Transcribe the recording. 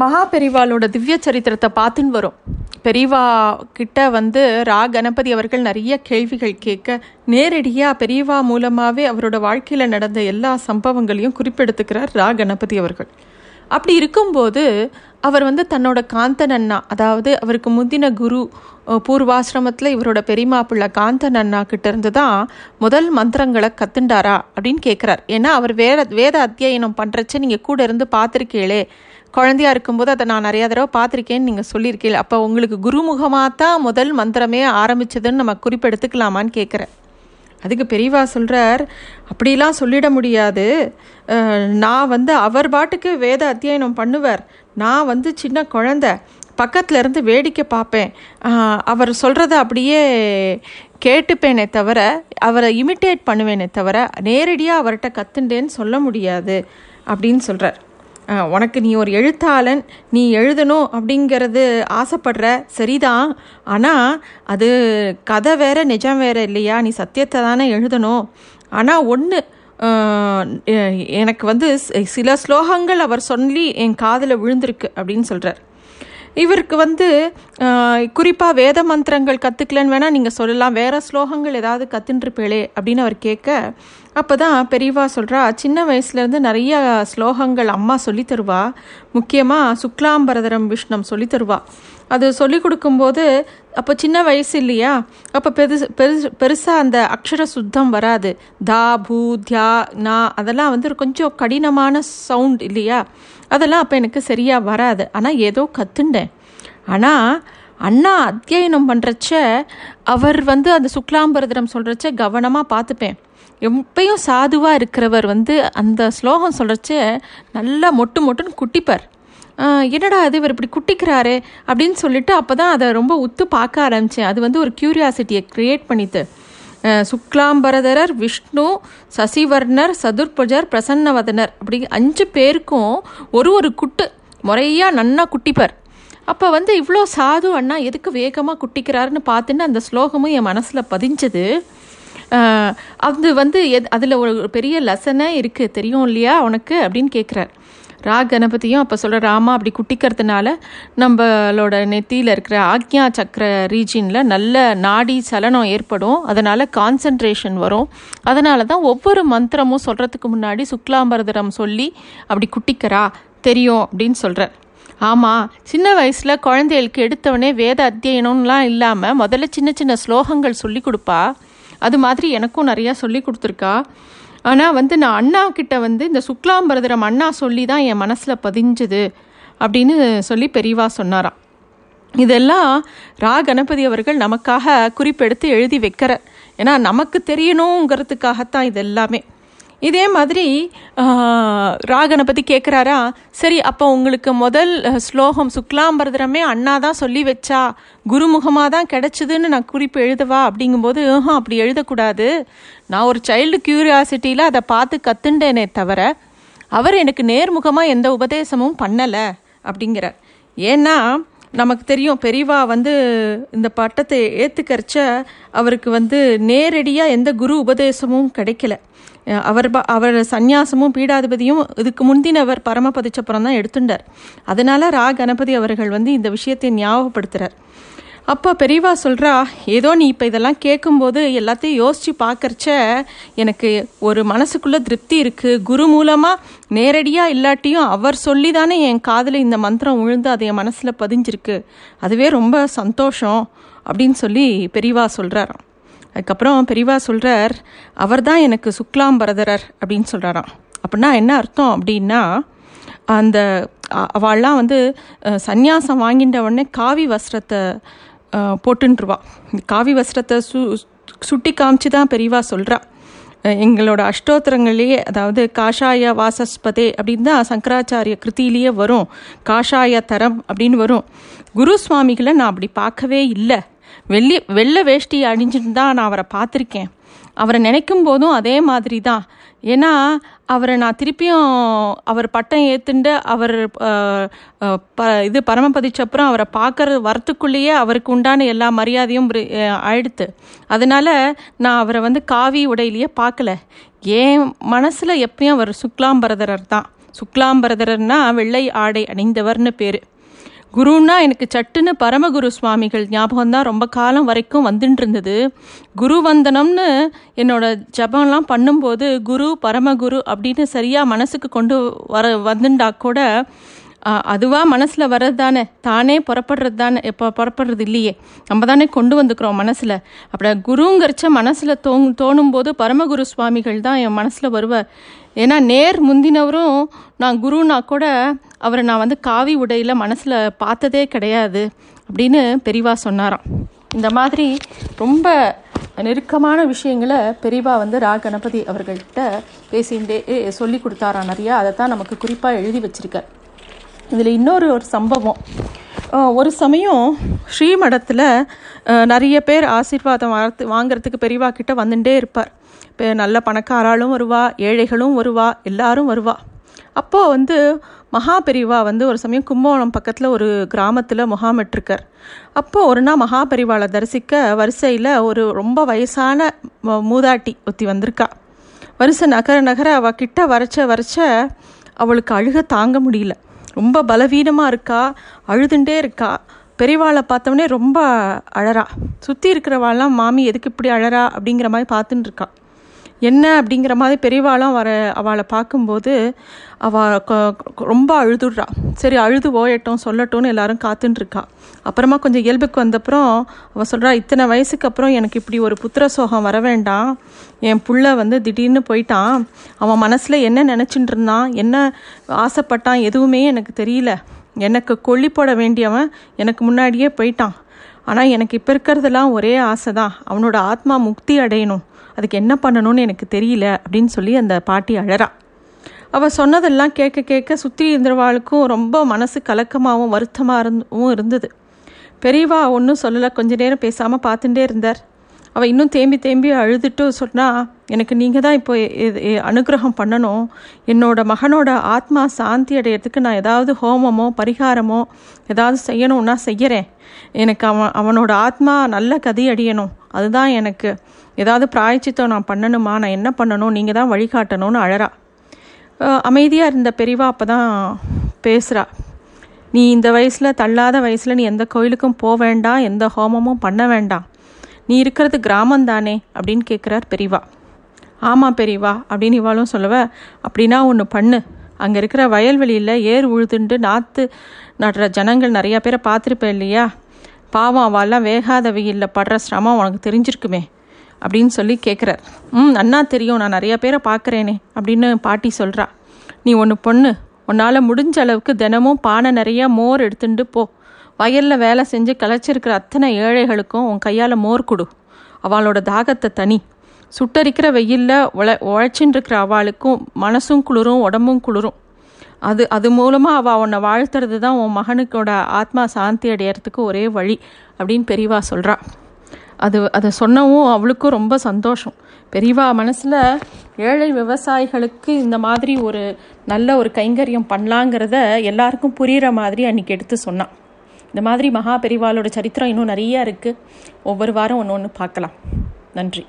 மகா பெரிவாளோட திவ்ய சரித்திரத்தை பார்த்துன்னு வரும். பெரியவா கிட்ட வந்து ரா கணபதி அவர்கள் நிறைய கேள்விகள் கேட்க நேரடியாக பெரியவா மூலமாகவே அவரோட வாழ்க்கையில் நடந்த எல்லா சம்பவங்களையும் குறிப்பெடுத்துக்கிறார் ரா கணபதி அவர்கள். அப்படி இருக்கும்போது அவர் வந்து தன்னோட காந்தன் அண்ணா அதாவது அவருக்கு முந்தின குரு பூர்வாசிரமத்தில் இவரோட பெரியமா பிள்ளை காந்தன் அண்ணா கிட்ட இருந்து தான் முதல் மந்திரங்களை கத்துண்டாரா அப்படின்னு கேட்குறார் ஏன்னா அவர் வேத வேத அத்தியாயனம் பண்ணுறச்ச நீங்கள் கூட இருந்து பார்த்துருக்கீங்களே குழந்தையா இருக்கும்போது அதை நான் நிறையா தடவை பார்த்துருக்கேன்னு நீங்கள் சொல்லியிருக்கீங்க. அப்போ உங்களுக்கு குருமுகமாக தான் முதல் மந்திரமே ஆரம்பிச்சதுன்னு நம்ம குறிப்பெடுத்துக்கலாமான்னு கேட்குறேன் அதுக்கு பெரியவா சொல்கிறார் அப்படிலாம் சொல்லிட முடியாது. நான் வந்து அவர் பாட்டுக்கு வேத அத்தியனம் பண்ணுவார். நான் வந்து சின்ன குழந்த. பக்கத்துல இருந்து வேடிக்கை பார்ப்பேன். அவர் சொல்கிறத அப்படியே கேட்டுப்பேனே தவிர அவரை இமிட்டேட் பண்ணுவேனே தவிர நேரடியாக அவர்கிட்ட கத்துண்டேன்னு சொல்ல முடியாது. அப்படின்னு சொல்கிறார் உனக்கு நீ ஒரு எழுத்தாளன் நீ எழுதணும் அப்படிங்கிறது ஆசைப்படுற சரிதான். ஆனால் அது கதை வேற நிஜம் வேற இல்லையா? நீ சத்தியத்தை தானே எழுதணும். ஆனால் ஒன்று எனக்கு வந்து சில ஸ்லோகங்கள் அவர் சொல்லி என் காதில் விழுந்திருக்கு அப்படின்னு சொல்கிறார் இவருக்கு வந்து குறிப்பாக வேத மந்திரங்கள் கற்றுக்கலன்னு வேணால் நீங்கள் சொல்லலாம். வேறு ஸ்லோகங்கள் ஏதாவது கற்றுன்ருப்பேளே அப்படின்னு அவர் கேட்க அப்போ தான் பெரியவா சொல்கிறா சின்ன வயசுலேருந்து நிறைய ஸ்லோகங்கள் அம்மா சொல்லித் தருவா. முக்கியமாக சுக்லாம்பரதரம் விஷ்ணம் சொல்லித் தருவா. அது சொல்லி கொடுக்கும்போது அப்போ சின்ன வயசு இல்லையா? அப்போ பெருசு பெருசு பெருசாக அந்த அக்ஷர சுத்தம் வராது. தா பூ தியா நா அதெல்லாம் வந்து கொஞ்சம் கடினமான சவுண்ட் இல்லையா? அதெல்லாம் அப்போ எனக்கு சரியாக வராது. ஆனால் ஏதோ கற்றுண்டேன் ஆனால் அண்ணா அத்தியனம் பண்ணுறச்ச அவர் வந்து அந்த சுக்லாம்பரதரம் சொல்கிறச்ச கவனமாக பார்த்துப்பேன் எப்பயும் சாதுவாக இருக்கிறவர் வந்து அந்த ஸ்லோகம் சொல்கிறச்ச நல்லா மொட்டு மொட்டுன்னு குட்டிப்பார். என்னடா அது இவர் இப்படி குட்டிக்கிறாரு அப்படின்னு சொல்லிட்டு அப்போ தான் அதை ரொம்ப உத்து பார்க்க ஆரம்பித்தேன் அது வந்து ஒரு க்யூரியாசிட்டியை க்ரியேட் பண்ணிட்டு சுக்லாம்பரதரர் விஷ்ணு சசிவர்ணர் சதுர்புஜர் பிரசன்னவதனர். அப்படி அஞ்சு பேருக்கும் ஒரு ஒரு குட்டு முறையாக நன்னா குட்டிப்பார். அப்போ வந்து இவ்வளோ சாது அண்ணா எதுக்கு வேகமாக குட்டிக்கிறாருன்னு பார்த்துன்னு அந்த ஸ்லோகமும் என் மனசில் பதிஞ்சது. அது வந்து எத் அதில் ஒரு பெரிய லெசனே இருக்குது தெரியும் இல்லையா உனக்கு? அப்படின்னு கேட்குறார் ரா கணபதியும் அப்போ சொல்கிற ராமா அப்படி குட்டிக்கிறதுனால நம்மளோட நெத்தியில் இருக்கிற ஆக்ஞா சக்கர ரீஜியனில் நல்ல நாடி சலனம் ஏற்படும். அதனால் கான்சன்ட்ரேஷன் வரும். அதனால தான் ஒவ்வொரு மந்திரமும் சொல்கிறதுக்கு முன்னாடி சுக்லாம்பரதரம் சொல்லி அப்படி குட்டிக்கிறா தெரியும் அப்படின்னு சொல்கிறார் ஆமாம் சின்ன வயசில் குழந்தைகளுக்கு எடுத்தவொடனே வேத அத்தியனம்லாம் இல்லாமல் முதல்ல சின்ன சின்ன ஸ்லோகங்கள் சொல்லி கொடுப்பா. அது மாதிரி எனக்கும் நிறையா சொல்லி கொடுத்துருக்கா. ஆனால் வந்து நான் அண்ணா கிட்ட வந்து இந்த சுக்லாம்பரதரம் அண்ணா சொல்லி தான் என் மனசில் பதிஞ்சுது அப்படின்னு சொல்லி பெரியவா சொன்னாராம். இதெல்லாம் ரா கணபதி அவர்கள் நமக்காக குறிப்பெடுத்து எழுதி வைக்கிறார் ஏன்னா நமக்கு தெரியணுங்கிறதுக்காகத்தான் இது எல்லாமே இதே மாதிரி ராகனை பற்றி கேட்குறாரா சரி அப்போ உங்களுக்கு முதல் ஸ்லோகம் சுக்லாம்பரதரமே அண்ணா தான் சொல்லி வச்சா குருமுகமாக தான் கிடச்சிதுன்னு நான் குறிப்பு எழுதவா? அப்படிங்கும்போது "ஆஹா, அப்படி எழுதக்கூடாது. நான் ஒரு சைல்டு க்யூரியாசிட்டியில் அதை பார்த்து கத்துண்டேனே தவிர அவர் எனக்கு நேர்முகமாக எந்த உபதேசமும் பண்ணலை அப்படிங்கிறார். ஏன்னா நமக்கு தெரியும் பெரியவா வந்து இந்த பட்டத்தை ஏற்றுக்கரிச்ச அவருக்கு வந்து நேரடியாக எந்த குரு உபதேசமும் கிடைக்கல. அவர் ப- அவர் சந்நியாசமும் பீடாதிபதியும் இதுக்கு முந்தினவர் பரமபதிச்சப்புறம் தான் எடுத்துட்டார் அதனால ரா கணபதி அவர்கள் வந்து இந்த விஷயத்தை ஞாபகப்படுத்துறார். அப்போ பெரியவா சொல்கிறா ஏதோ நீ இப்போ இதெல்லாம் கேட்கும்போது எல்லாத்தையும் யோசித்து பார்க்கறச்ச எனக்கு ஒரு மனசுக்குள்ளே திருப்தி இருக்குது குரு மூலமாக நேரடியாக இல்லாட்டியும் அவர் சொல்லி தானே என் காதில் இந்த மந்திரம் விழுந்து அது என் மனசில் பதிஞ்சிருக்கு. அதுவே ரொம்ப சந்தோஷம். அப்படின்னு சொல்லி பெரியவா சொல்கிறாராம் அதுக்கப்புறம் பெரியவா சொல்கிறார் அவர் தான் எனக்கு சுக்லாம் பரதரர் அப்படின்னு சொல்கிறாராம் அப்படின்னா என்ன அர்த்தம் அப்படின்னா அந்த அவள்லாம் வந்து சந்நியாசம் வாங்கிட்ட உடனே காவி வஸ்திரத்தை அஹ், இந்த காவி வஸ்திரத்தை சு சுட்டி காமிச்சு தான் பெரியவா சொல்கிறா எங்களோட அஷ்டோத்திரங்கள்லேயே அதாவது காஷாய வாசஸ்பதே அப்படின்னு தான் சங்கராச்சாரிய கிருத்திலேயே வரும். காஷாய தரம் அப்படின்னு வரும். குரு சுவாமிகளை நான் அப்படி பார்க்கவே இல்லை. வெள்ளி வெள்ளை வேஷ்டி அணிஞ்சிட்டு தான் நான் அவரை பார்த்துருக்கேன். அவரை நினைக்கும் போதும் அதே மாதிரி தான் ஏன்னா அவரை நான் திருப்பியும் அவர் பட்டம் ஏத்துண்டு அவர் ப இது பரமபதிச்சப்புறம் அவரை பார்க்கற வரத்துக்குள்ளேயே அவருக்கு உண்டான எல்லா மரியாதையும் ஆயிடுத்து. அதனால நான் அவரை வந்து காவி உடையிலேயே பார்க்கல. என் மனசில் எப்பயும் அவர் சுக்லாம்பரதரர் தான். சுக்லாம்பரதரர்னா வெள்ளை ஆடை அணிந்தவர்னு பேர். குருன்னா எனக்கு சட்டுன்னு பரமகுரு சுவாமிகள் ஞாபகம் தான் ரொம்ப காலம் வரைக்கும் வந்துட்டு இருந்தது குரு வந்தனம்னு என்னோட ஜபம்லாம் பண்ணும்போது குரு பரமகுரு அப்படின்னு சரியாக மனசுக்கு கொண்டு வர வந்துண்டா கூட அதுவாக மனசில் வர்றது தானே தானே புறப்படுறது தானே இப்போ புறப்படுறது இல்லையே. நம்ம தானே கொண்டு வந்துக்கிறோம் மனசில். அப்படி குருங்கிறச்ச மனசில் தோ தோணும் போது பரமகுரு சுவாமிகள் தான் என் மனசில் வருவார். ஏன்னா நேர் முந்தினவரும் நான் குருனா கூட அவரை நான் வந்து காவி உடையில் மனசில் பார்த்ததே கிடையாது அப்படின்னு பெரிவா சொன்னாராம். இந்த மாதிரி ரொம்ப நெருக்கமான விஷயங்களை பெரிவா வந்து ரா கணபதி அவர்கள்ட்ட பேசிகிட்டே சொல்லி கொடுத்தாராம் நிறையா. அதை தான் நமக்கு குறிப்பாக எழுதி வச்சிருக்கார். இதில் இன்னொரு ஒரு சம்பவம். ஒரு சமயம் ஸ்ரீமடத்தில் நிறைய பேர் ஆசீர்வாதம் வார்த்து வாங்கிறதுக்கு பெரியவா கிட்ட வந்துட்டே இருப்பார். இப்போ நல்ல பணக்காராலும் வருவா ஏழைகளும் வருவா எல்லாரும் வருவா. அப்போது வந்து மகா பெரிவா வந்து ஒரு சமயம் கும்பகோணம் பக்கத்தில் ஒரு கிராமத்தில் முகாமிட்டிருக்கார் அப்போது ஒரு நாள் மகா பெரிவாவை தரிசிக்க வரிசையில் ஒரு ரொம்ப வயசான மூதாட்டி ஒத்தி வந்திருக்கா. வரிசை நகர நகர அவள் கிட்ட வரைச்ச வரைச்ச அவளுக்கு அழுக தாங்க முடியல. ரொம்ப பலவீனமாக இருக்கா? அழுதுண்டே இருக்கா? பெரியவாளை பார்த்தோன்னே ரொம்ப அழறா. சுற்றி இருக்கிறவாள்லாம் மாமி எதுக்கு இப்படி அழறா? அப்படிங்கிற மாதிரி பார்த்துட்டு இருக்கா என்ன அப்படிங்கிற மாதிரி பெரியவாளும் வர அவளை பார்க்கும்போது அவள் ரொம்ப அழுதுடுறா. சரி அழுது ஓயட்டும் சொல்லட்டும்னு எல்லாரும் காத்துட்டுருக்கா அப்புறமா கொஞ்சம் இயல்புக்கு வந்தப்புறம் அவள் சொல்கிறா இத்தனை வயசுக்கு அப்புறம் எனக்கு இப்படி ஒரு புத்திர சோகம் வர வேண்டாம். என் புள்ள வந்து திடீர்னு போயிட்டான். அவன் மனசில் என்ன நினச்சிட்டு இருந்தான் என்ன ஆசைப்பட்டான்? எதுவுமே எனக்கு தெரியல. எனக்கு கொல்லி போட வேண்டியவன் எனக்கு முன்னாடியே போயிட்டான். ஆனால் எனக்கு இப்போ இருக்கிறதெல்லாம் ஒரே ஆசை தான் அவனோட ஆத்மா முக்தி அடையணும். அதுக்கு என்ன பண்ணணும்னு எனக்கு தெரியல அப்படின்னு சொல்லி அந்த பாட்டி அழறா. அவள் சொன்னதெல்லாம் கேட்க கேட்க சுற்றி இருந்தவாளுக்கும் ரொம்ப மனசு கலக்கமாகவும் வருத்தமாக இருந்தும் இருந்தது. பெரியவா ஒன்றும் சொல்லலை. கொஞ்ச நேரம் பேசாமல் பார்த்துட்டே இருந்தார். அவள் இன்னும் தேம்பி தேம்பி அழுதுட்டு சொன்னால் எனக்கு நீங்கள் தான் இப்போ அனுகிரகம் பண்ணணும். என்னோட மகனோட ஆத்மா சாந்தி அடையிறதுக்கு நான் ஏதாவது ஹோமமோ பரிகாரமோ ஏதாவது செய்யணும்னா செய்கிறேன் எனக்கு அவன் அவனோட ஆத்மா நல்ல கதி அடியணும். அதுதான் எனக்கு. ஏதாவது பிராய்ச்சித்தம் நான் பண்ணணுமா? நான் என்ன பண்ணணும்? நீங்கள் தான் வழிகாட்டணும்னு அழறா. அமைதியாக இருந்த பெரியவா அப்போ தான் பேசுகிறா நீ இந்த வயசில் தள்ளாத வயசில் நீ எந்த கோயிலுக்கும் போக வேண்டாம் எந்த ஹோமமும் பண்ண வேண்டாம். நீ இருக்கிறது கிராமம் தானே அப்படின்னு கேட்குறார் பெரியவா ஆமாம் பெரியவா அப்படின்னு இவாளும் சொல்லுவ அப்படின்னா ஒன்று பண்ணு. அங்கே இருக்கிற வயல்வெளியில் ஏர் உழுதுண்டு நாற்று நடுற ஜனங்கள் நிறையா பேரை பார்த்துருப்பேன் இல்லையா? பாவம் அவெல்லாம் வேகாத வெயிலில் படுற சிரமம் உனக்கு தெரிஞ்சிருக்குமே. அப்படின்னு சொல்லி கேட்குறார் ம் அண்ணா தெரியும் நான் நிறையா பேரை பார்க்குறேனே அப்படின்னு பாட்டி சொல்கிறா நீ ஒன்று பொண்ணு. உன்னால் முடிஞ்ச அளவுக்கு தினமும் பானை நிறையா மோர் எடுத்துட்டு போ. வயலில் வேலை செஞ்சு களைச்சிருக்கிற அத்தனை ஏழைகளுக்கும் உன் கையால் மோர் கொடு. அவளோட தாகத்தை தனி. சுட்டரிக்கிற வெயிலில் உழ உழைச்சின்னு இருக்கிற அவளுக்கும் மனசும் குளிரும் உடம்பும் குளிரும். அது அது மூலமாக அவள் உன்னை வாழ்த்துறது தான் உன் மகனுக்கோட ஆத்மா சாந்தி அடையிறதுக்கு ஒரே வழி அப்படின்னு பெரியவா சொல்கிறா அது அதை சொன்னவும் அவளுக்கும் ரொம்ப சந்தோஷம். பெரியவா மனசில் ஏழை விவசாயிகளுக்கு இந்த மாதிரி ஒரு நல்ல ஒரு கைங்கரியம் பண்ணலாங்கிறத எல்லாருக்கும் புரிகிற மாதிரி அன்றைக்கி எடுத்து சொன்னான். இந்த மாதிரி மகா பெரிவாளோட சரித்திரம் இன்னும் நிறையா இருக்குது ஒவ்வொரு வாரம் ஒன்று ஒன்று பார்க்கலாம். நன்றி.